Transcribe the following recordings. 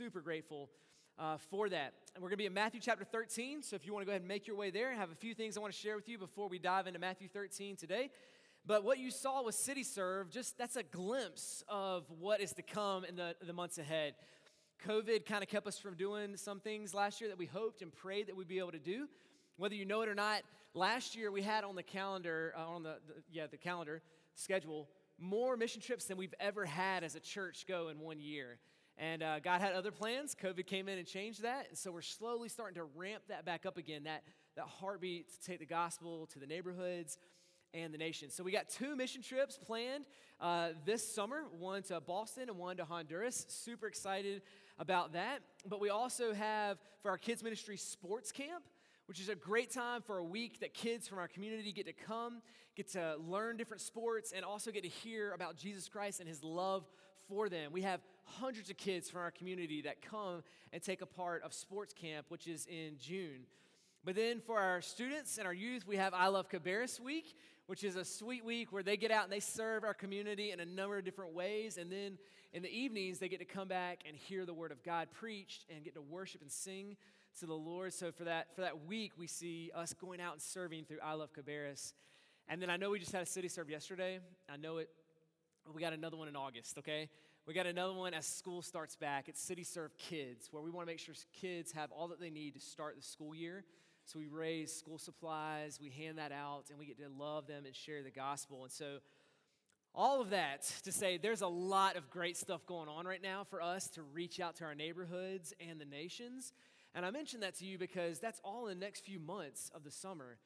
super grateful uh, for that. And we're going to be in Matthew chapter 13. So if you want to go ahead and make your way there, I have a few things I want to share with you before we dive into Matthew 13 today. But what you saw with City Serve, just that's a glimpse of what is to come in the, the months ahead. COVID kind of kept us from doing some things last year that we hoped and prayed that we'd be able to do. Whether you know it or not, last year we had on the calendar, uh, on the, the, yeah, the calendar schedule, more mission trips than we've ever had as a church go in one year. And uh, God had other plans. COVID came in and changed that. And so we're slowly starting to ramp that back up again, that, that heartbeat to take the gospel to the neighborhoods and the nation. So we got two mission trips planned uh, this summer one to Boston and one to Honduras. Super excited about that. But we also have for our kids' ministry sports camp which is a great time for a week that kids from our community get to come, get to learn different sports, and also get to hear about Jesus Christ and his love for them. We have hundreds of kids from our community that come and take a part of sports camp, which is in June. But then for our students and our youth, we have I Love Cabarrus Week, which is a sweet week where they get out and they serve our community in a number of different ways. And then in the evenings, they get to come back and hear the Word of God preached and get to worship and sing to the Lord. So for that, for that week, we see us going out and serving through I Love Cabarrus. And then I know we just had a city serve yesterday. I know it. We got another one in August, okay? We got another one as school starts back. It's City Serve Kids, where we want to make sure kids have all that they need to start the school year. So we raise school supplies, we hand that out, and we get to love them and share the gospel. And so, all of that to say there's a lot of great stuff going on right now for us to reach out to our neighborhoods and the nations. And I mention that to you because that's all in the next few months of the summer.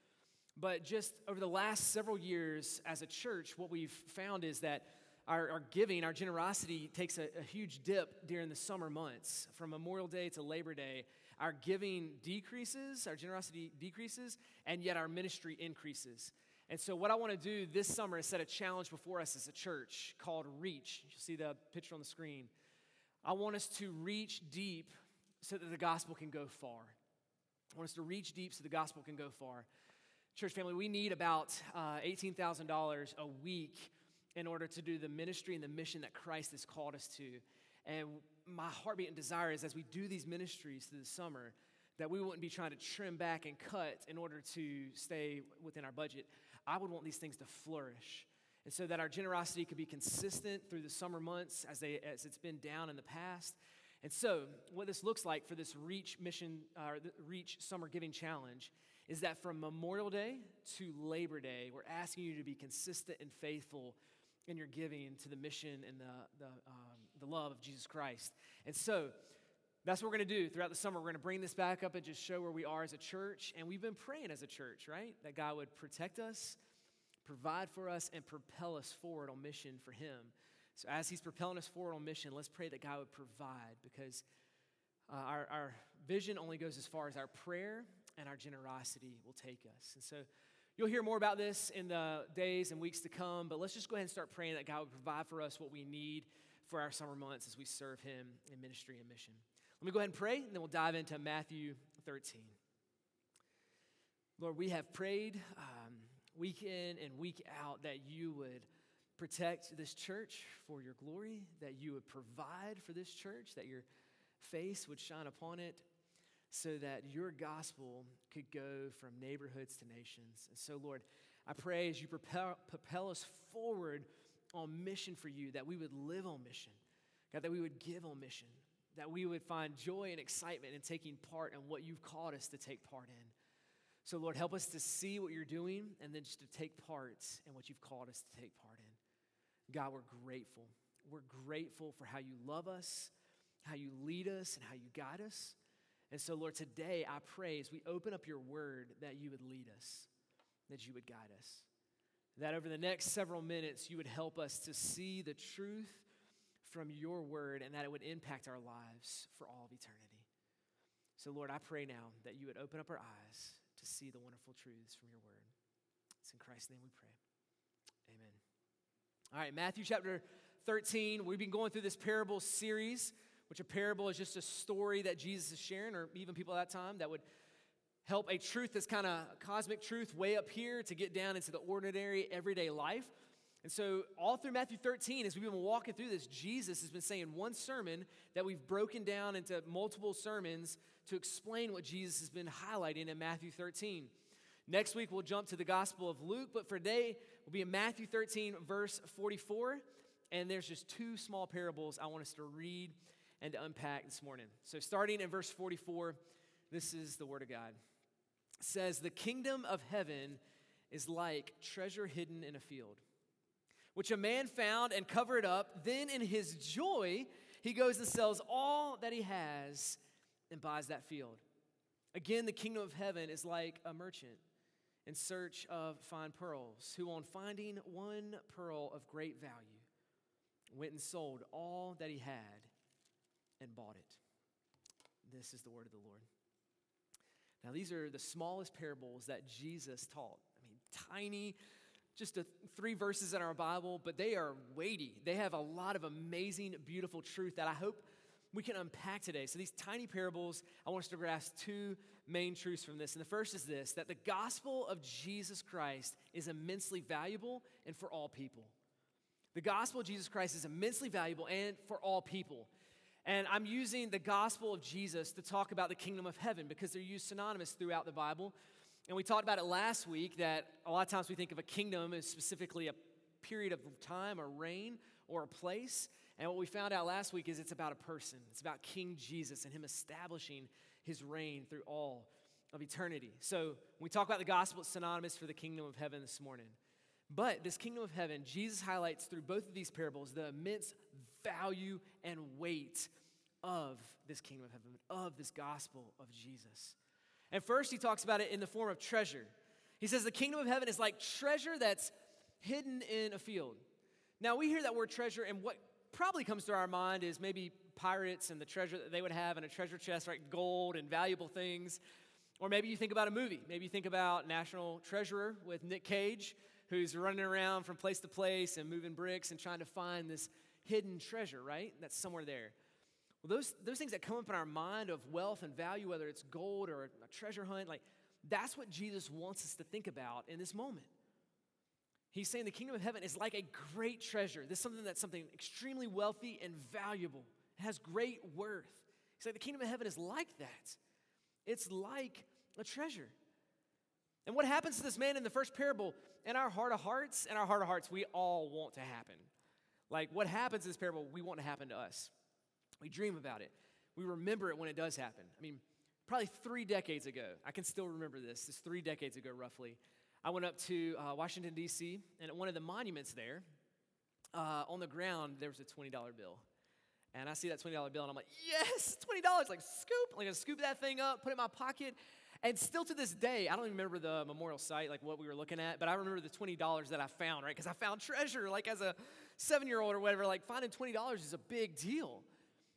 But just over the last several years as a church, what we've found is that our, our giving, our generosity takes a, a, huge dip during the summer months. From Memorial Day to Labor Day, our giving decreases, our generosity decreases, and yet our ministry increases. And so, what I want to do this summer is set a challenge before us as a church called Reach. You see the picture on the screen. I want us to reach deep so that the gospel can go far. I want us to reach deep so the gospel can go far. Church family, we need about uh, $18,000 a week in order to do the ministry and the mission that Christ has called us to. And my heartbeat and desire is as we do these ministries through the summer, that we wouldn't be trying to trim back and cut in order to stay within our budget. I would want these things to flourish. And so that our generosity could be consistent through the summer months as, they, as it's been down in the past. And so, what this looks like for this Reach Mission, uh, Reach Summer Giving Challenge is that from Memorial Day to Labor Day, we're asking you to be consistent and faithful in your giving to the mission and the, the, um, the love of Jesus Christ. And so that's what we're going to do throughout the summer. We're going to bring this back up and just show where we are as a church. And we've been praying as a church, right? That God would protect us, provide for us, and propel us forward on mission for Him. So as He's propelling us forward on mission, let's pray that God would provide because uh, our, our vision only goes as far as our prayer and our generosity will take us. And so You'll hear more about this in the days and weeks to come, but let's just go ahead and start praying that God would provide for us what we need for our summer months as we serve Him in ministry and mission. Let me go ahead and pray, and then we'll dive into Matthew 13. Lord, we have prayed um, week in and week out that you would protect this church for your glory, that you would provide for this church, that your face would shine upon it, so that your gospel could go from neighborhoods to nations. And so, Lord, I pray as you propel, propel us forward on mission for you, that we would live on mission, God, that we would give on mission, that we would find joy and excitement in taking part in what you've called us to take part in. So, Lord, help us to see what you're doing and then just to take part in what you've called us to take part in. God, we're grateful. We're grateful for how you love us, how you lead us, and how you guide us. And so, Lord, today I pray as we open up your word that you would lead us, that you would guide us, that over the next several minutes you would help us to see the truth from your word and that it would impact our lives for all of eternity. So, Lord, I pray now that you would open up our eyes to see the wonderful truths from your word. It's in Christ's name we pray. Amen. All right, Matthew chapter 13. We've been going through this parable series which a parable is just a story that Jesus is sharing, or even people at that time that would help a truth that's kind of cosmic truth way up here to get down into the ordinary, everyday life. And so, all through Matthew 13, as we've been walking through this, Jesus has been saying one sermon that we've broken down into multiple sermons to explain what Jesus has been highlighting in Matthew 13. Next week, we'll jump to the Gospel of Luke, but for today, we'll be in Matthew 13, verse 44. And there's just two small parables I want us to read and to unpack this morning. So, starting in verse 44, this is the Word of God. It says, The kingdom of heaven is like treasure hidden in a field which a man found and covered up. Then, in his joy, he goes and sells all that he has and buys that field. Again, the kingdom of heaven is like a merchant in search of fine pearls, who, on finding one pearl of great value, went and sold all that he had and bought it. This is the word of the Lord. Now, these are the smallest parables that Jesus taught. I mean, tiny just a, three verses in our Bible, but they are weighty. They have a lot of amazing, beautiful truth that I hope we can unpack today. So, these tiny parables, I want us to grasp two main truths from this. And the first is this that the gospel of Jesus Christ is immensely valuable and for all people. The gospel of Jesus Christ is immensely valuable and for all people. And I'm using the gospel of Jesus to talk about the kingdom of heaven because they're used synonymous throughout the Bible. And we talked about it last week that a lot of times we think of a kingdom as specifically a period of time, a reign, or a place. And what we found out last week is it's about a person. It's about King Jesus and him establishing his reign through all of eternity. So when we talk about the gospel, it's synonymous for the kingdom of heaven this morning. But this kingdom of heaven, Jesus highlights through both of these parables the immense value and weight of this kingdom of heaven, of this gospel of Jesus. And first, he talks about it in the form of treasure. He says the kingdom of heaven is like treasure that's hidden in a field. Now, we hear that word treasure, and what probably comes to our mind is maybe pirates and the treasure that they would have in a treasure chest, right? Gold and valuable things. Or maybe you think about a movie. Maybe you think about National Treasure with Nick Cage, who's running around from place to place and moving bricks and trying to find this hidden treasure, right? That's somewhere there. Well, those, those things that come up in our mind of wealth and value, whether it's gold or a treasure hunt, like that's what Jesus wants us to think about in this moment. He's saying the kingdom of heaven is like a great treasure. This is something that's something extremely wealthy and valuable. It has great worth. He's like the kingdom of heaven is like that. It's like a treasure. And what happens to this man in the first parable? In our heart of hearts, in our heart of hearts, we all want to happen. Like what happens in this parable, we want to happen to us. We dream about it. We remember it when it does happen. I mean, probably three decades ago, I can still remember this. This three decades ago, roughly. I went up to uh, Washington, D.C., and at one of the monuments there, uh, on the ground, there was a $20 bill. And I see that $20 bill, and I'm like, yes, $20. Like, scoop. Like, I scoop that thing up, put it in my pocket. And still to this day, I don't even remember the memorial site, like what we were looking at, but I remember the $20 that I found, right? Because I found treasure, like as a seven year old or whatever. Like, finding $20 is a big deal.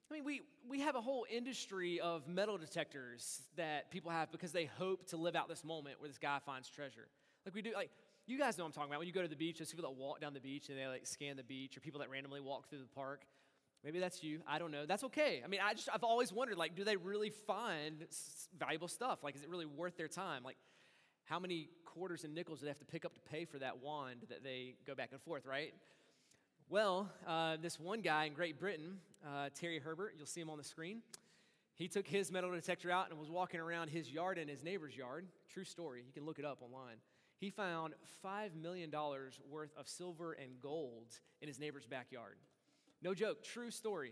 I mean, we, we have a whole industry of metal detectors that people have because they hope to live out this moment where this guy finds treasure. Like we do, like, you guys know I'm talking about. When you go to the beach, there's people that walk down the beach and they like scan the beach, or people that randomly walk through the park. Maybe that's you. I don't know. That's okay. I mean, I just I've always wondered, like, do they really find valuable stuff? Like, is it really worth their time? Like, how many quarters and nickels do they have to pick up to pay for that wand that they go back and forth, right? Well, uh, this one guy in Great Britain, uh, Terry Herbert, you'll see him on the screen. He took his metal detector out and was walking around his yard and his neighbor's yard. True story. You can look it up online. He found $5 million worth of silver and gold in his neighbor's backyard. No joke, true story.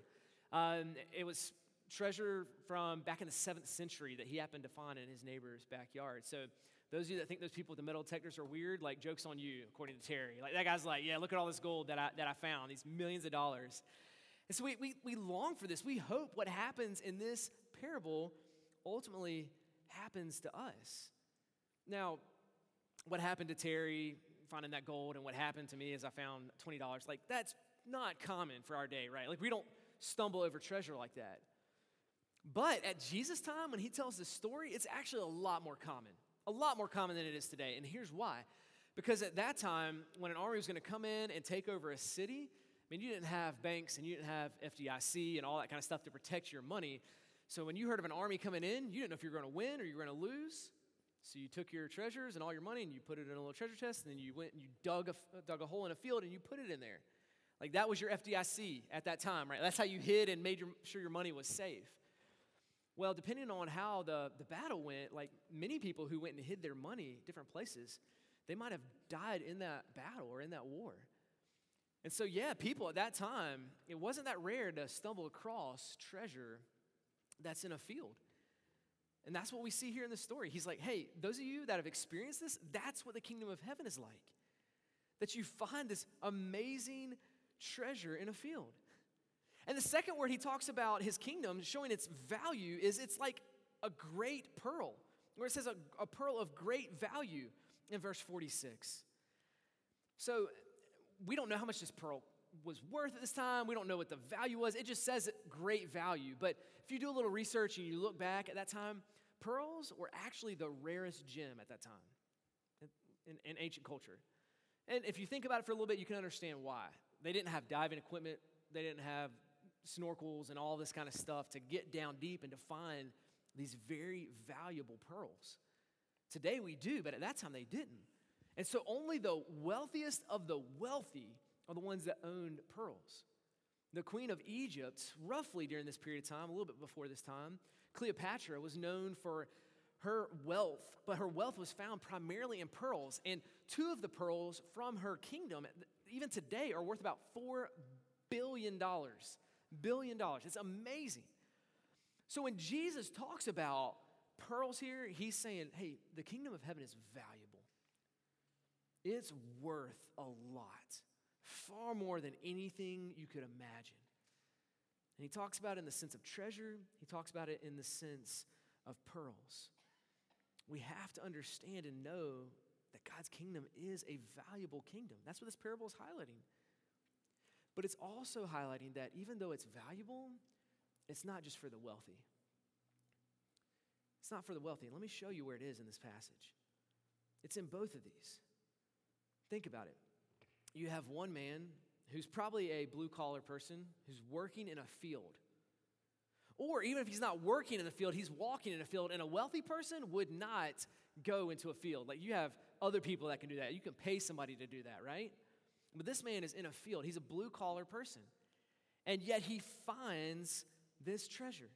Um, it was treasure from back in the seventh century that he happened to find in his neighbor's backyard. So those of you that think those people with the metal detectors are weird, like joke's on you, according to Terry. Like that guy's like, yeah, look at all this gold that I, that I found, these millions of dollars. And so we, we, we long for this. We hope what happens in this parable ultimately happens to us. Now, what happened to Terry finding that gold and what happened to me is I found $20, like that's not common for our day, right? Like we don't stumble over treasure like that. But at Jesus' time, when he tells this story, it's actually a lot more common a lot more common than it is today. And here's why. Because at that time, when an army was going to come in and take over a city, I mean, you didn't have banks and you didn't have FDIC and all that kind of stuff to protect your money. So when you heard of an army coming in, you didn't know if you were going to win or you were going to lose. So you took your treasures and all your money and you put it in a little treasure chest, and then you went and you dug a, dug a hole in a field and you put it in there. Like that was your FDIC at that time, right? That's how you hid and made your, sure your money was safe. Well, depending on how the, the battle went, like many people who went and hid their money different places, they might have died in that battle or in that war. And so, yeah, people at that time, it wasn't that rare to stumble across treasure that's in a field. And that's what we see here in the story. He's like, hey, those of you that have experienced this, that's what the kingdom of heaven is like. That you find this amazing treasure in a field. And the second word he talks about his kingdom, showing its value, is it's like a great pearl, where it says a, a pearl of great value in verse 46. So we don't know how much this pearl was worth at this time. We don't know what the value was. It just says great value. But if you do a little research and you look back at that time, pearls were actually the rarest gem at that time in, in, in ancient culture. And if you think about it for a little bit, you can understand why. They didn't have diving equipment, they didn't have snorkels and all this kind of stuff to get down deep and to find these very valuable pearls. Today we do, but at that time they didn't. And so only the wealthiest of the wealthy are the ones that owned pearls. The queen of Egypt, roughly during this period of time, a little bit before this time, Cleopatra was known for her wealth, but her wealth was found primarily in pearls. And two of the pearls from her kingdom, even today, are worth about $4 billion. Billion dollars. It's amazing. So when Jesus talks about pearls here, he's saying, hey, the kingdom of heaven is valuable. It's worth a lot, far more than anything you could imagine. And he talks about it in the sense of treasure, he talks about it in the sense of pearls. We have to understand and know that God's kingdom is a valuable kingdom. That's what this parable is highlighting. But it's also highlighting that even though it's valuable, it's not just for the wealthy. It's not for the wealthy. Let me show you where it is in this passage. It's in both of these. Think about it. You have one man who's probably a blue collar person who's working in a field. Or even if he's not working in the field, he's walking in a field, and a wealthy person would not go into a field. Like you have other people that can do that. You can pay somebody to do that, right? But this man is in a field. He's a blue collar person. And yet he finds this treasure.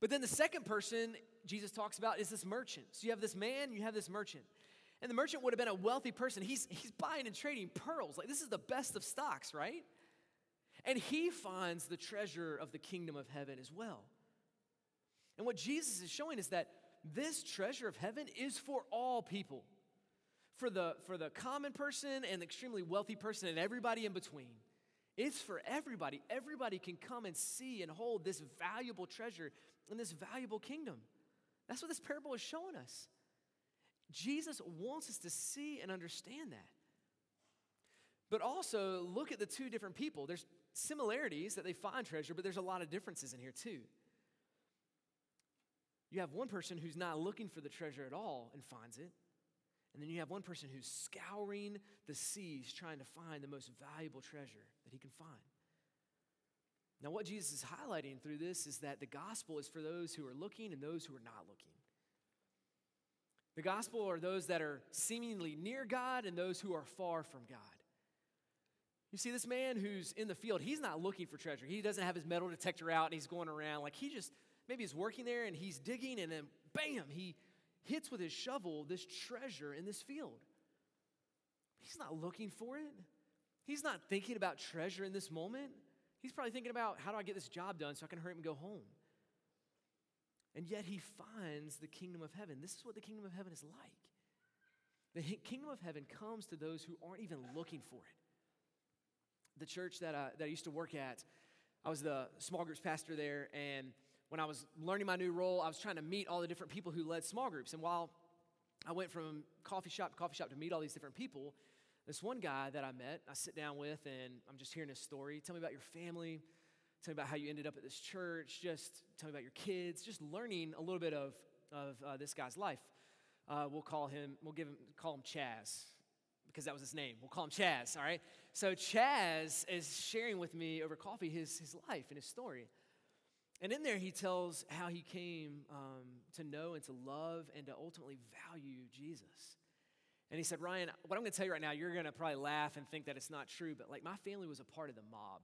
But then the second person Jesus talks about is this merchant. So you have this man, you have this merchant. And the merchant would have been a wealthy person. He's, he's buying and trading pearls. Like, this is the best of stocks, right? And he finds the treasure of the kingdom of heaven as well. And what Jesus is showing is that this treasure of heaven is for all people for the, for the common person and the extremely wealthy person and everybody in between. It's for everybody. Everybody can come and see and hold this valuable treasure in this valuable kingdom. That's what this parable is showing us. Jesus wants us to see and understand that. But also, look at the two different people. There's similarities that they find treasure, but there's a lot of differences in here too. You have one person who's not looking for the treasure at all and finds it. And then you have one person who's scouring the seas trying to find the most valuable treasure that he can find. Now, what Jesus is highlighting through this is that the gospel is for those who are looking and those who are not looking. The gospel are those that are seemingly near God and those who are far from God. You see, this man who's in the field, he's not looking for treasure. He doesn't have his metal detector out and he's going around. Like he just, maybe he's working there and he's digging and then bam, he hits with his shovel this treasure in this field. He's not looking for it. He's not thinking about treasure in this moment. He's probably thinking about how do I get this job done so I can hurry up and go home. And yet he finds the kingdom of heaven. This is what the kingdom of heaven is like. The kingdom of heaven comes to those who aren't even looking for it. The church that I, that I used to work at, I was the small groups pastor there, and when I was learning my new role, I was trying to meet all the different people who led small groups. And while I went from coffee shop to coffee shop to meet all these different people, this one guy that I met, I sit down with, and I'm just hearing his story. Tell me about your family. Tell me about how you ended up at this church. Just tell me about your kids. Just learning a little bit of, of uh, this guy's life. Uh, we'll call him, we'll give him, call him Chaz because that was his name. We'll call him Chaz, all right? So Chaz is sharing with me over coffee his, his life and his story. And in there, he tells how he came um, to know and to love and to ultimately value Jesus. And he said, Ryan, what I'm going to tell you right now, you're going to probably laugh and think that it's not true, but like my family was a part of the mob.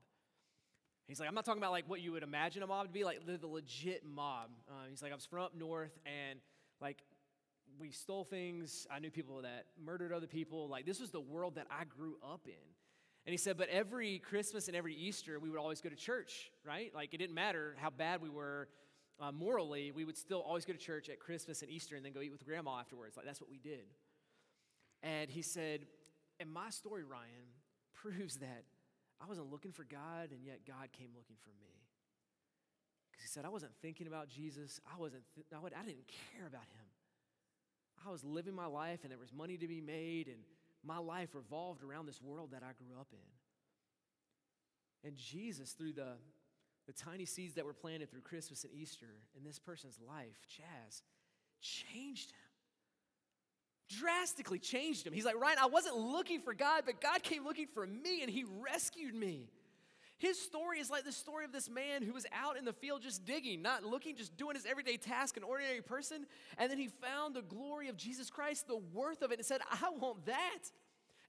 He's like, I'm not talking about like what you would imagine a mob to be, like the, the legit mob. Uh, he's like, I was from up north and like we stole things. I knew people that murdered other people. Like this was the world that I grew up in. And he said, but every Christmas and every Easter, we would always go to church, right? Like it didn't matter how bad we were uh, morally, we would still always go to church at Christmas and Easter and then go eat with grandma afterwards. Like that's what we did. And he said, and my story, Ryan, proves that I wasn't looking for God, and yet God came looking for me. Because he said, I wasn't thinking about Jesus. I wasn't, th- I, would, I didn't care about him. I was living my life, and there was money to be made, and my life revolved around this world that I grew up in. And Jesus, through the, the tiny seeds that were planted through Christmas and Easter in this person's life, Chaz, changed him. Drastically changed him. He's like, Ryan, I wasn't looking for God, but God came looking for me and he rescued me. His story is like the story of this man who was out in the field just digging, not looking, just doing his everyday task, an ordinary person. And then he found the glory of Jesus Christ, the worth of it, and said, I want that.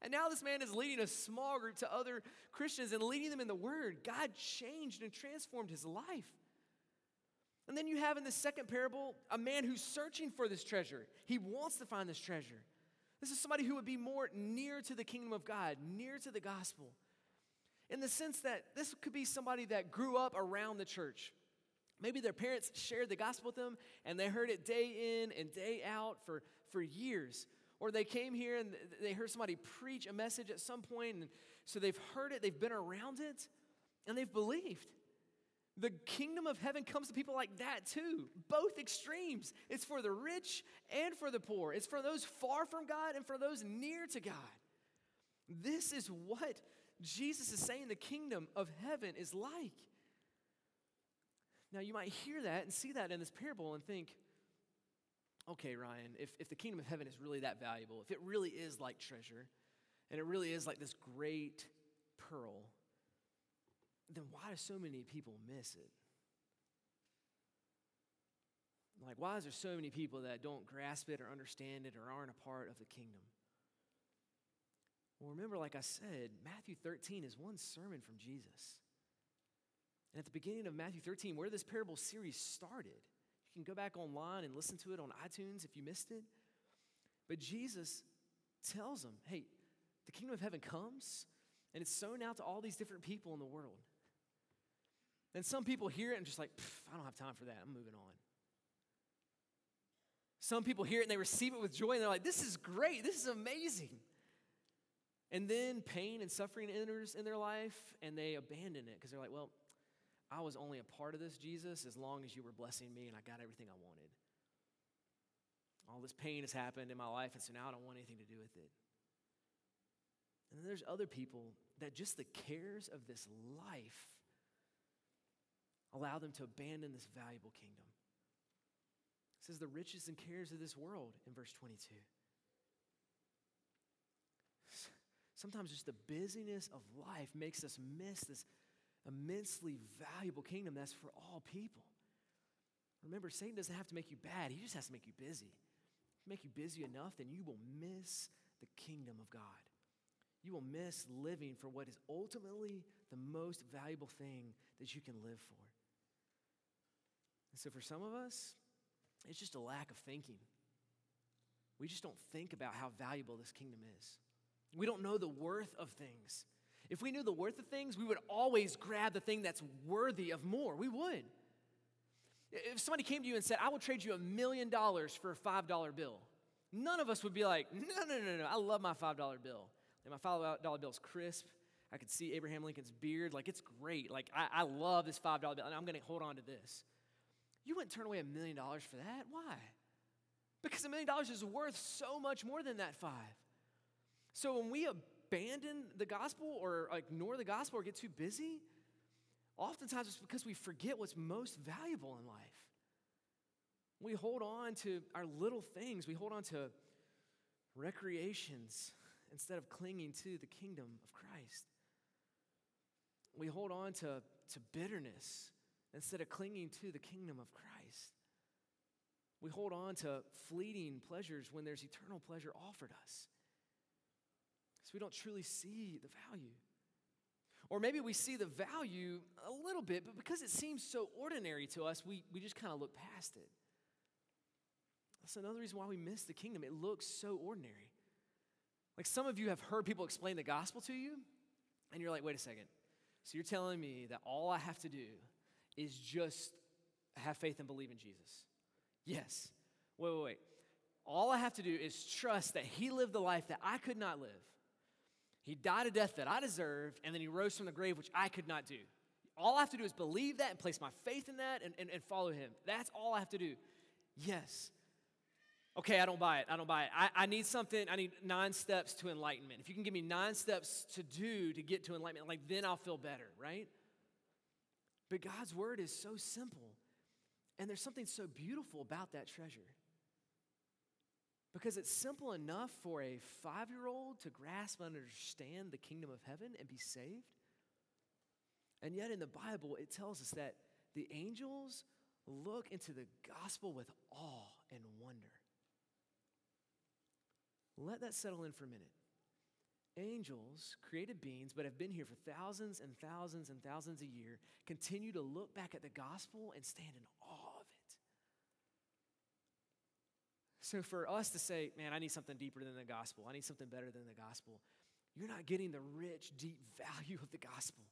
And now this man is leading a small group to other Christians and leading them in the word. God changed and transformed his life. And then you have in the second parable a man who's searching for this treasure. He wants to find this treasure. This is somebody who would be more near to the kingdom of God, near to the gospel in the sense that this could be somebody that grew up around the church. Maybe their parents shared the gospel with them and they heard it day in and day out for, for years. Or they came here and they heard somebody preach a message at some point, and so they've heard it, they've been around it, and they've believed. The kingdom of heaven comes to people like that too, both extremes. It's for the rich and for the poor, it's for those far from God and for those near to God. This is what Jesus is saying the kingdom of heaven is like. Now, you might hear that and see that in this parable and think, okay, Ryan, if, if the kingdom of heaven is really that valuable, if it really is like treasure, and it really is like this great pearl, then why do so many people miss it? Like, why is there so many people that don't grasp it or understand it or aren't a part of the kingdom? Well, remember, like I said, Matthew 13 is one sermon from Jesus. And at the beginning of Matthew 13, where this parable series started, you can go back online and listen to it on iTunes if you missed it. But Jesus tells them, hey, the kingdom of heaven comes, and it's sown out to all these different people in the world. And some people hear it and just like, I don't have time for that. I'm moving on. Some people hear it and they receive it with joy and they're like, this is great. This is amazing. And then pain and suffering enters in their life and they abandon it because they're like, well, I was only a part of this, Jesus, as long as you were blessing me and I got everything I wanted. All this pain has happened in my life, and so now I don't want anything to do with it. And then there's other people that just the cares of this life allow them to abandon this valuable kingdom. It says the riches and cares of this world in verse 22. Sometimes just the busyness of life makes us miss this immensely valuable kingdom that's for all people. Remember, Satan doesn't have to make you bad, he just has to make you busy. Make you busy enough, then you will miss the kingdom of God. You will miss living for what is ultimately the most valuable thing that you can live for. And so, for some of us, it's just a lack of thinking. We just don't think about how valuable this kingdom is. We don't know the worth of things. If we knew the worth of things, we would always grab the thing that's worthy of more. We would. If somebody came to you and said, I will trade you a million dollars for a $5 bill, none of us would be like, no, no, no, no, I love my $5 bill. And my $5 bill is crisp. I could see Abraham Lincoln's beard. Like, it's great. Like, I, I love this $5 bill, and I'm going to hold on to this. You wouldn't turn away a million dollars for that. Why? Because a million dollars is worth so much more than that five. So when we abandon the gospel or ignore the gospel or get too busy, oftentimes it's because we forget what's most valuable in life. We hold on to our little things, we hold on to recreations instead of clinging to the kingdom of Christ. We hold on to, to bitterness instead of clinging to the kingdom of Christ. We hold on to fleeting pleasures when there's eternal pleasure offered us. So we don't truly see the value. Or maybe we see the value a little bit, but because it seems so ordinary to us, we, we just kind of look past it. That's another reason why we miss the kingdom. It looks so ordinary. Like some of you have heard people explain the gospel to you, and you're like, wait a second. So you're telling me that all I have to do is just have faith and believe in Jesus? Yes. Wait, wait, wait. All I have to do is trust that He lived the life that I could not live. He died a death that I deserved, and then He rose from the grave, which I could not do. All I have to do is believe that and place my faith in that and, and, and follow Him. That's all I have to do. Yes. Okay, I don't buy it. I don't buy it. I, I need something, I need nine steps to enlightenment. If you can give me nine steps to do to get to enlightenment, like then I'll feel better, right? But God's word is so simple. And there's something so beautiful about that treasure. Because it's simple enough for a five year old to grasp and understand the kingdom of heaven and be saved. And yet in the Bible, it tells us that the angels look into the gospel with awe and wonder. Let that settle in for a minute. Angels, created beings, but have been here for thousands and thousands and thousands a year, continue to look back at the gospel and stand in awe of it. So, for us to say, man, I need something deeper than the gospel, I need something better than the gospel, you're not getting the rich, deep value of the gospel.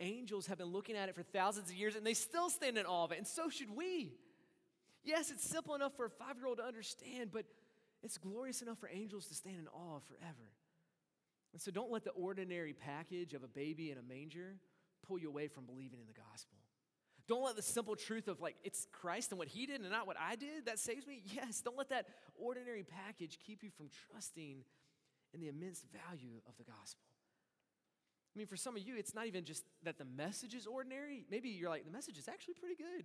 Angels have been looking at it for thousands of years and they still stand in awe of it, and so should we. Yes, it's simple enough for a five year old to understand, but it's glorious enough for angels to stand in awe forever. And so don't let the ordinary package of a baby in a manger pull you away from believing in the gospel. Don't let the simple truth of like it's Christ and what he did and not what I did that saves me. Yes, don't let that ordinary package keep you from trusting in the immense value of the gospel. I mean, for some of you, it's not even just that the message is ordinary. Maybe you're like, the message is actually pretty good.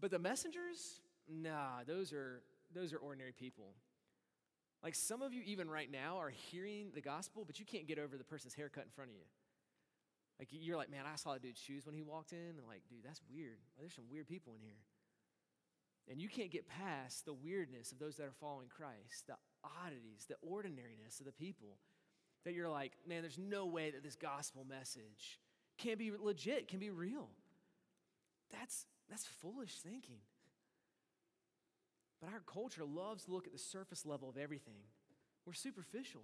But the messengers, nah, those are those are ordinary people. Like some of you, even right now, are hearing the gospel, but you can't get over the person's haircut in front of you. Like you're like, man, I saw a dude's shoes when he walked in, and like, dude, that's weird. There's some weird people in here. And you can't get past the weirdness of those that are following Christ, the oddities, the ordinariness of the people. That you're like, man, there's no way that this gospel message can be legit, can be real. That's that's foolish thinking. But our culture loves to look at the surface level of everything. We're superficial.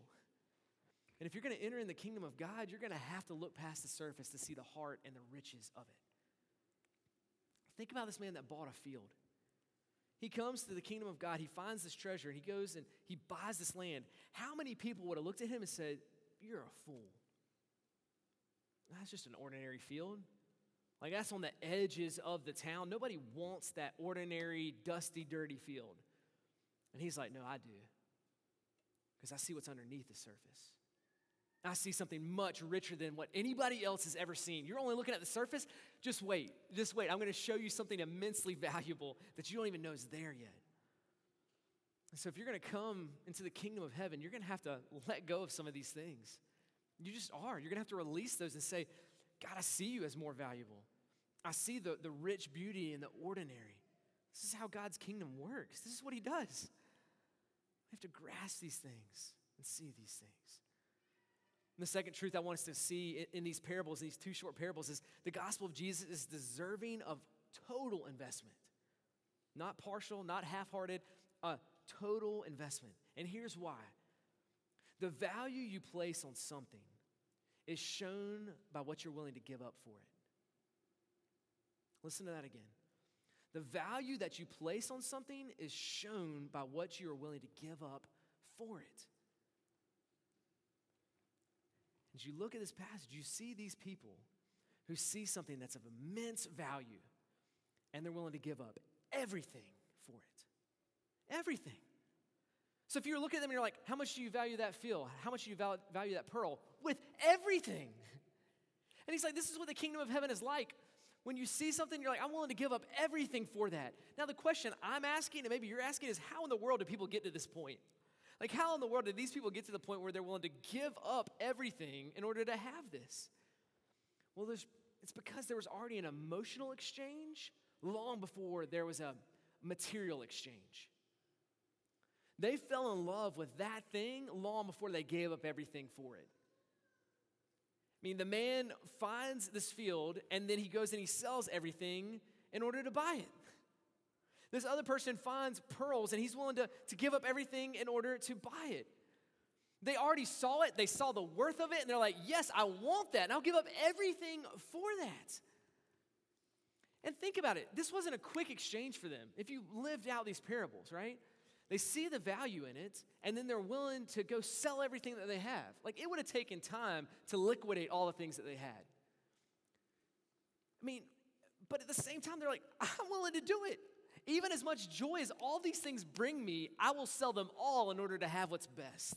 And if you're going to enter in the kingdom of God, you're going to have to look past the surface to see the heart and the riches of it. Think about this man that bought a field. He comes to the kingdom of God, he finds this treasure, and he goes and he buys this land. How many people would have looked at him and said, You're a fool? That's just an ordinary field. Like that's on the edges of the town. Nobody wants that ordinary, dusty, dirty field. And he's like, No, I do. Because I see what's underneath the surface. I see something much richer than what anybody else has ever seen. You're only looking at the surface. Just wait. Just wait. I'm going to show you something immensely valuable that you don't even know is there yet. So, if you're going to come into the kingdom of heaven, you're going to have to let go of some of these things. You just are. You're going to have to release those and say, God, I see you as more valuable. I see the, the rich beauty in the ordinary. This is how God's kingdom works. This is what He does. We have to grasp these things and see these things. And the second truth I want us to see in, in these parables, in these two short parables, is the gospel of Jesus is deserving of total investment. Not partial, not half hearted, a total investment. And here's why the value you place on something is shown by what you're willing to give up for it. Listen to that again. The value that you place on something is shown by what you are willing to give up for it. As you look at this passage, you see these people who see something that's of immense value and they're willing to give up everything for it. Everything. So if you look at them and you're like, how much do you value that field? How much do you value that pearl? With everything. And he's like, this is what the kingdom of heaven is like when you see something, you're like, I'm willing to give up everything for that. Now, the question I'm asking, and maybe you're asking, is how in the world do people get to this point? Like, how in the world did these people get to the point where they're willing to give up everything in order to have this? Well, It's because there was already an emotional exchange long before there was a material exchange. They fell in love with that thing long before they gave up everything for it. I mean, the man finds this field and then he goes and he sells everything in order to buy it. This other person finds pearls and he's willing to, to give up everything in order to buy it. They already saw it, they saw the worth of it, and they're like, Yes, I want that, and I'll give up everything for that. And think about it this wasn't a quick exchange for them. If you lived out these parables, right? They see the value in it, and then they're willing to go sell everything that they have. Like it would have taken time to liquidate all the things that they had. I mean, but at the same time, they're like, I'm willing to do it. Even as much joy as all these things bring me, I will sell them all in order to have what's best.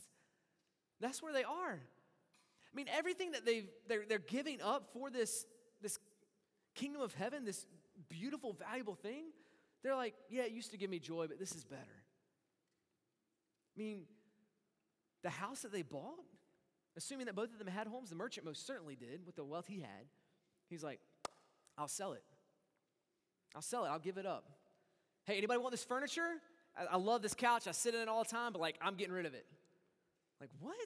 That's where they are. I mean, everything that they've, they're, they're giving up for this, this kingdom of heaven, this beautiful, valuable thing, they're like, yeah, it used to give me joy, but this is better. I mean, the house that they bought, assuming that both of them had homes, the merchant most certainly did with the wealth he had. He's like, I'll sell it. I'll sell it. I'll give it up. Hey, anybody want this furniture? I, I love this couch. I sit in it all the time, but like, I'm getting rid of it. Like, what?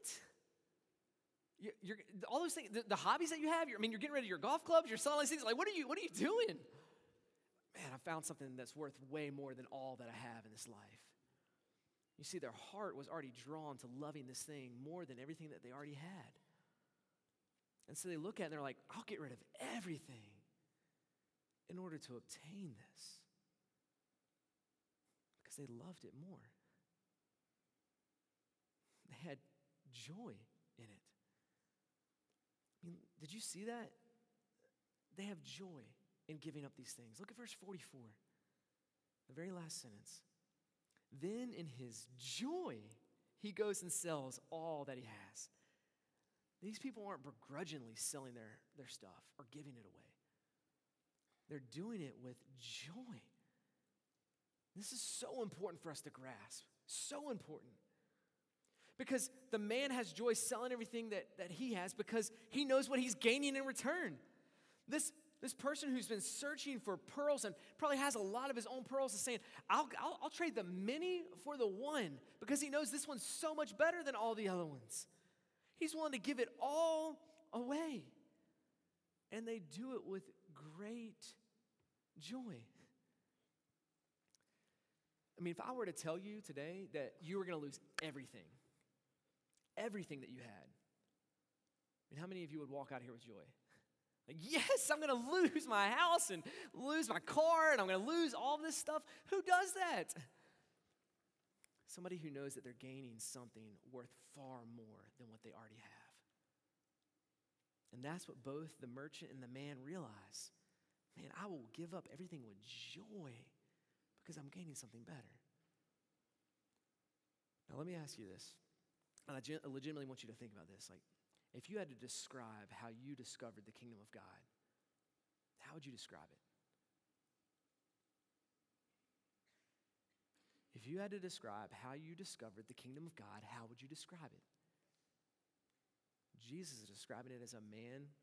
You're, you're all those things, the, the, hobbies that you have, I mean, you're getting rid of your golf clubs, you're selling these things. Like, what are you, what are you doing? Man, I found something that's worth way more than all that I have in this life. You see, their heart was already drawn to loving this thing more than everything that they already had. And so they look at it and they're like, I'll get rid of everything in order to obtain this. They loved it more. They had joy in it. I mean, did you see that? They have joy in giving up these things. Look at verse 44, the very last sentence. Then in his joy, he goes and sells all that he has. These people aren't begrudgingly selling their, their stuff or giving it away, they're doing it with joy. This is so important for us to grasp. So important. Because the man has joy selling everything that, that he has because he knows what he's gaining in return. This this person who's been searching for pearls and probably has a lot of his own pearls is saying, I'll, I'll, I'll trade the many for the one because he knows this one's so much better than all the other ones. He's willing to give it all away. And they do it with great joy. I mean, if I were to tell you today that you were going to lose everything, everything that you had, I mean, how many of you would walk out here with joy? Like, yes, I'm going to lose my house and lose my car and I'm going to lose all this stuff. Who does that? Somebody who knows that they're gaining something worth far more than what they already have. And that's what both the merchant and the man realize. Man, I will give up everything with joy because I'm gaining something better. Now, let me ask you this. And I legitimately want you to think about this. Like, if you had to describe how you discovered the kingdom of God, how would you describe it? If you had to describe how you discovered the kingdom of God, how would you describe it? Jesus is describing it as a man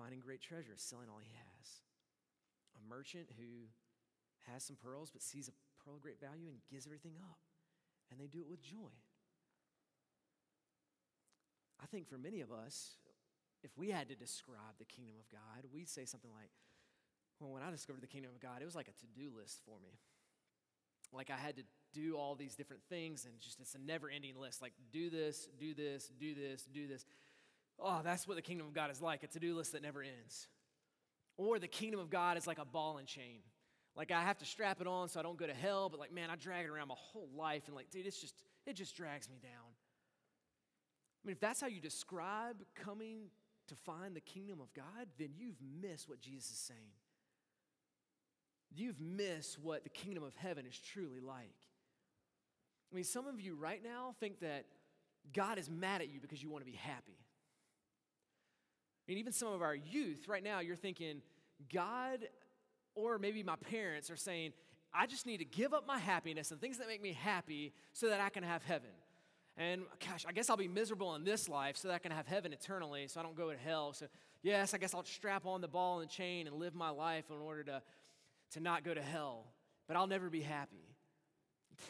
finding great treasure, selling all he has. A merchant who has some pearls but sees a pearl of great value and gives everything up. And they do it with joy. I think for many of us, if we had to describe the kingdom of God, we'd say something like, well, when I discovered the kingdom of God, it was like a to do list for me. Like I had to do all these different things, and just it's a never ending list. Like, do this, do this, do this, do this. Oh, that's what the kingdom of God is like a to do list that never ends. Or the kingdom of God is like a ball and chain. Like, I have to strap it on so I don't go to hell, but like, man, I drag it around my whole life, and like, dude, it's just, it just drags me down. I mean, if that's how you describe coming to find the kingdom of God, then you've missed what Jesus is saying. You've missed what the kingdom of heaven is truly like. I mean, some of you right now think that God is mad at you because you want to be happy. I mean, even some of our youth right now, you're thinking, God, or maybe my parents are saying, I just need to give up my happiness and things that make me happy so that I can have heaven. And gosh, I guess I'll be miserable in this life so that I can have heaven eternally, so I don't go to hell. So Yes, I guess I'll strap on the ball and chain and live my life in order to, to not go to hell, but I'll never be happy.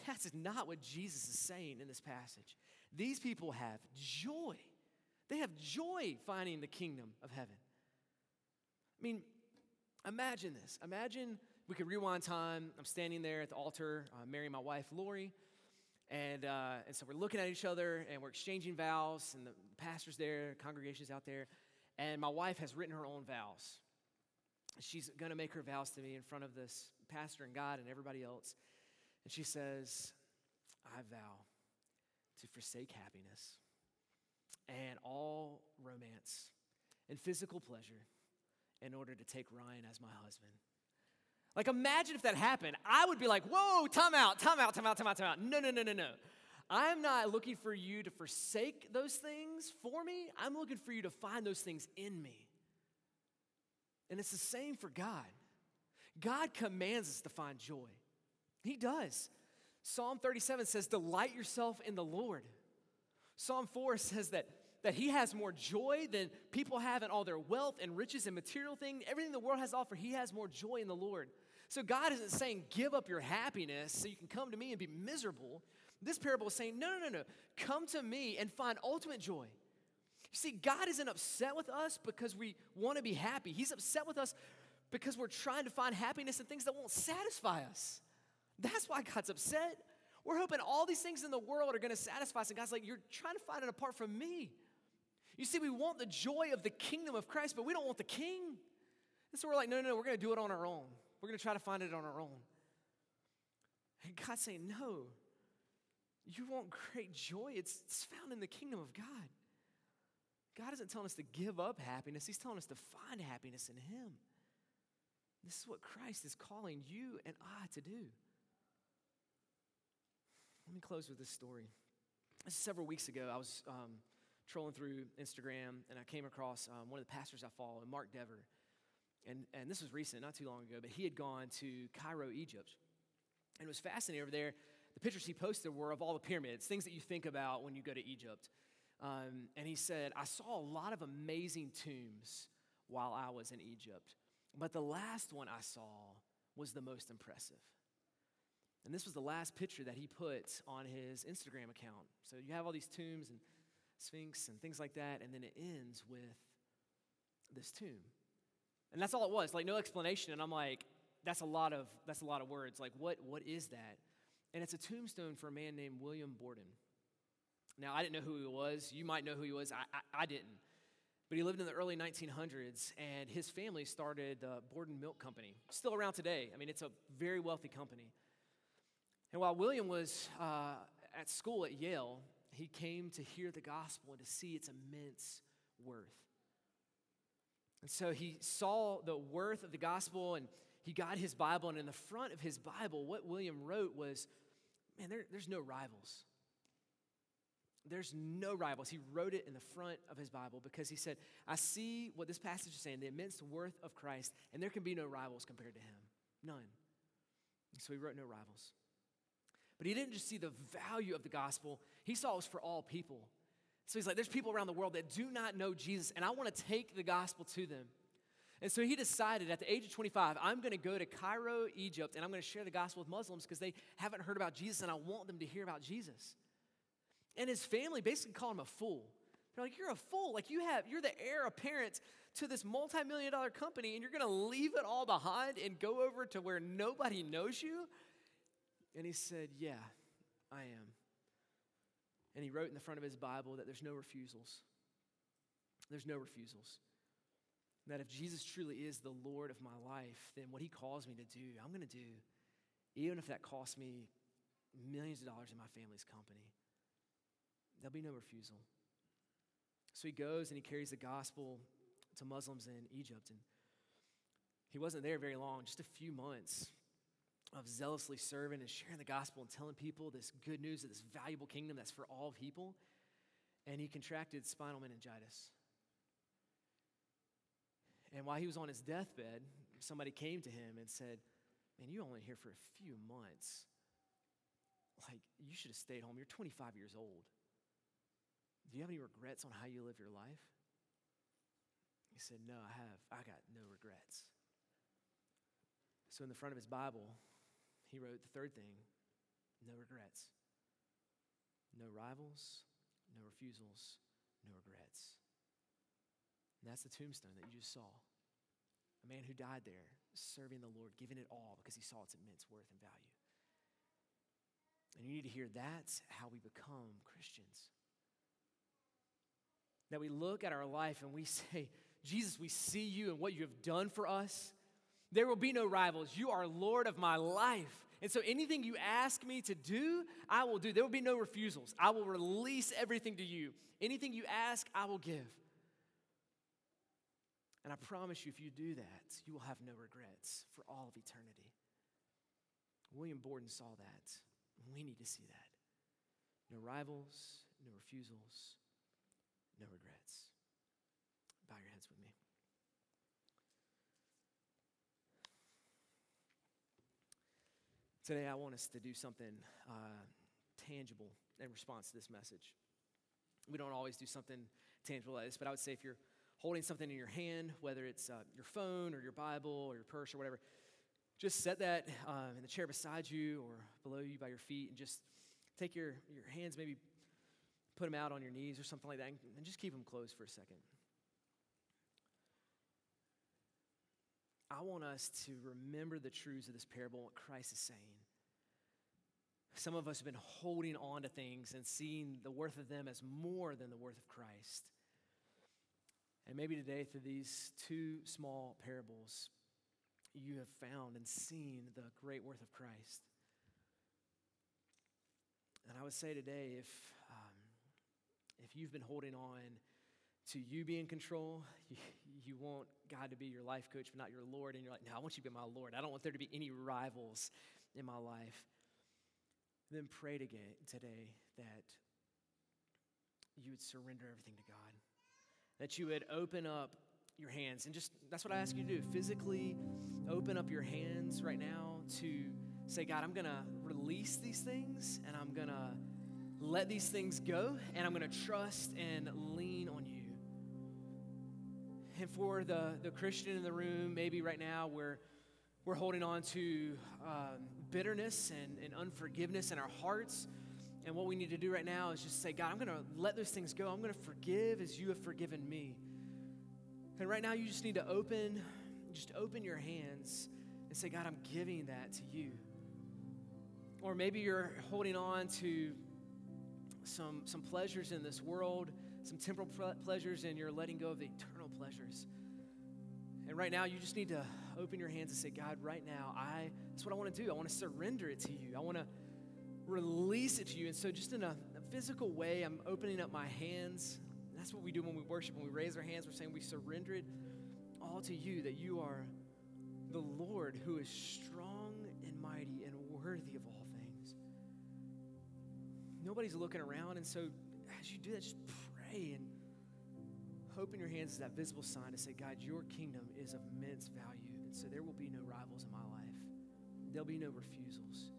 That's not what Jesus is saying in this passage. These people have joy. They have joy finding the kingdom of heaven. I mean, imagine this. Imagine we could rewind time. I'm standing there at the altar, uh, marrying my wife, Lori. And, uh, and so we're looking at each other and we're exchanging vows, and the pastor's there, congregation's out there. And my wife has written her own vows. She's going to make her vows to me in front of this pastor and God and everybody else. And she says, I vow to forsake happiness and all romance and physical pleasure in order to take Ryan as my husband. Like, imagine if that happened. I would be like, whoa, time out, time out, time out, time out, time out. No, no, no, no, no. I'm not looking for you to forsake those things for me. I'm looking for you to find those things in me. And it's the same for God. God commands us to find joy. He does. Psalm 37 says, Delight yourself in the Lord. Psalm 4 says that, that He has more joy than people have in all their wealth and riches and material things. Everything the world has to offer, He has more joy in the Lord. So God isn't saying, Give up your happiness so you can come to me and be miserable. This parable is saying, No, no, no, no. Come to me and find ultimate joy. You see, God isn't upset with us because we want to be happy. He's upset with us because we're trying to find happiness in things that won't satisfy us. That's why God's upset. We're hoping all these things in the world are going to satisfy us. And God's like, You're trying to find it apart from me. You see, we want the joy of the kingdom of Christ, but we don't want the king. And so we're like, No, no, no, we're going to do it on our own. We're going to try to find it on our own. And God's saying, No, you want great joy. It's, it's found in the kingdom of God. God isn't telling us to give up happiness, He's telling us to find happiness in Him. This is what Christ is calling you and I to do. Let me close with this story. Several weeks ago, I was um, trolling through Instagram and I came across um, one of the pastors I follow, Mark Dever. And, and this was recent, not too long ago, but he had gone to Cairo, Egypt. And it was fascinating over there. The pictures he posted were of all the pyramids, things that you think about when you go to Egypt. Um, and he said, I saw a lot of amazing tombs while I was in Egypt, but the last one I saw was the most impressive. And this was the last picture that he put on his Instagram account. So you have all these tombs and sphinx and things like that, and then it ends with this tomb. And that's all it was, like no explanation. And I'm like, that's a lot of that's a lot of words. Like, what what is that? And it's a tombstone for a man named William Borden. Now, I didn't know who he was. You might know who he was. I, I, I didn't. But he lived in the early 1900s, and his family started the Borden Milk Company. Still around today. I mean, it's a very wealthy company. And while William was uh, at school at Yale, he came to hear the gospel and to see its immense worth. And so he saw the worth of the gospel and he got his Bible. And in the front of his Bible, what William wrote was man, there, there's no rivals. There's no rivals. He wrote it in the front of his Bible because he said, I see what this passage is saying, the immense worth of Christ, and there can be no rivals compared to him. None. So he wrote no rivals. But he didn't just see the value of the gospel, he saw it was for all people. So he's like, there's people around the world that do not know Jesus, and I want to take the gospel to them. And so he decided at the age of 25, I'm going to go to Cairo, Egypt, and I'm going to share the gospel with Muslims because they haven't heard about Jesus, and I want them to hear about Jesus. And his family basically called him a fool. They're like, You're a fool. Like, you have, you're the heir apparent to this multi million dollar company, and you're going to leave it all behind and go over to where nobody knows you? And he said, Yeah, I am. And he wrote in the front of his Bible that there's no refusals. There's no refusals. That if Jesus truly is the Lord of my life, then what he calls me to do, I'm going to do, even if that costs me millions of dollars in my family's company. There'll be no refusal. So he goes and he carries the gospel to Muslims in Egypt. And he wasn't there very long, just a few months of zealously serving and sharing the gospel and telling people this good news of this valuable kingdom that's for all people. And he contracted spinal meningitis. And while he was on his deathbed, somebody came to him and said, Man, you're only here for a few months. Like, you should have stayed home. You're 25 years old. Do you have any regrets on how you live your life? He said, No, I have. I got no regrets. So, in the front of his Bible, he wrote the third thing no regrets. No rivals, no refusals, no regrets. And that's the tombstone that you just saw. A man who died there, serving the Lord, giving it all because he saw its immense worth and value. And you need to hear that's how we become Christians. That we look at our life and we say, Jesus, we see you and what you have done for us. There will be no rivals. You are Lord of my life. And so anything you ask me to do, I will do. There will be no refusals. I will release everything to you. Anything you ask, I will give. And I promise you, if you do that, you will have no regrets for all of eternity. William Borden saw that. We need to see that. No rivals, no refusals, no regrets. Bow your heads with me. Today, I want us to do something uh, tangible in response to this message. We don't always do something tangible like this, but I would say if you're holding something in your hand, whether it's uh, your phone or your Bible or your purse or whatever, just set that um, in the chair beside you or below you by your feet and just take your, your hands, maybe put them out on your knees or something like that, and just keep them closed for a second. I want us to remember the truths of this parable, what Christ is saying. Some of us have been holding on to things and seeing the worth of them as more than the worth of Christ. And maybe today, through these two small parables, you have found and seen the great worth of Christ. And I would say today, if, um, if you've been holding on to you be in control, you, you want God to be your life coach, but not your Lord, and you're like, no, I want you to be my Lord. I don't want there to be any rivals in my life. Then pray today, today that you would surrender everything to God, that you would open up your hands. And just that's what I ask you to do physically open up your hands right now to say, God, I'm going to release these things and I'm going to let these things go and I'm going to trust and lean on you. And for the, the Christian in the room, maybe right now we're, we're holding on to um, bitterness and, and unforgiveness in our hearts. And what we need to do right now is just say, God, I'm going to let those things go. I'm going to forgive as you have forgiven me. And right now, you just need to open, just open your hands and say, God, I'm giving that to you. Or maybe you're holding on to some, some pleasures in this world, some temporal pleasures, and you're letting go of the eternal pleasures. And right now, you just need to open your hands and say, God, right now, I that's what I want to do. I want to surrender it to you. I want to release it to you. And so, just in a, a physical way, I'm opening up my hands that's what we do when we worship. When we raise our hands, we're saying we surrender it all to you, that you are the Lord who is strong and mighty and worthy of all things. Nobody's looking around, and so as you do that, just pray and open your hands is that visible sign to say, God, your kingdom is of immense value, and so there will be no rivals in my life. There'll be no refusals.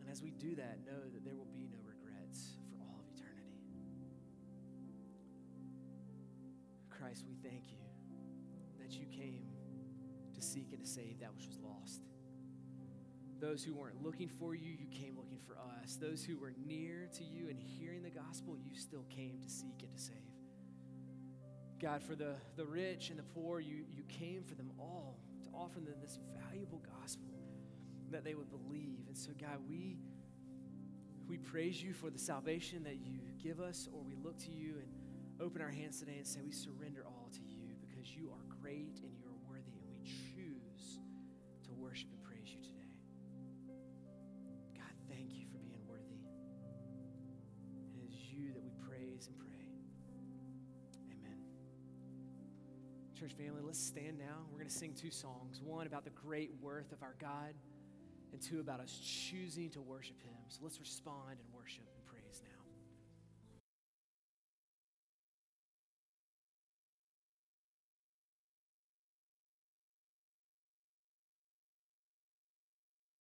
And as we do that, know that there will be no regrets. For all of eternity. Christ, we thank you that you came to seek and to save that which was lost. Those who weren't looking for you, you came looking for us. Those who were near to you and hearing the gospel, you still came to seek and to save. God, for the, the rich and the poor, you, you came for them all to offer them this valuable gospel that they would believe. And so, God, we, we praise you for the salvation that you give us, or we look to you and open our hands today and say, We surrender all to you because you are great and you are worthy, and we choose to worship and praise you today. God, thank you for being worthy. And it is you that we praise and pray. Church family, let's stand now. We're going to sing two songs one about the great worth of our God, and two about us choosing to worship Him. So let's respond and worship.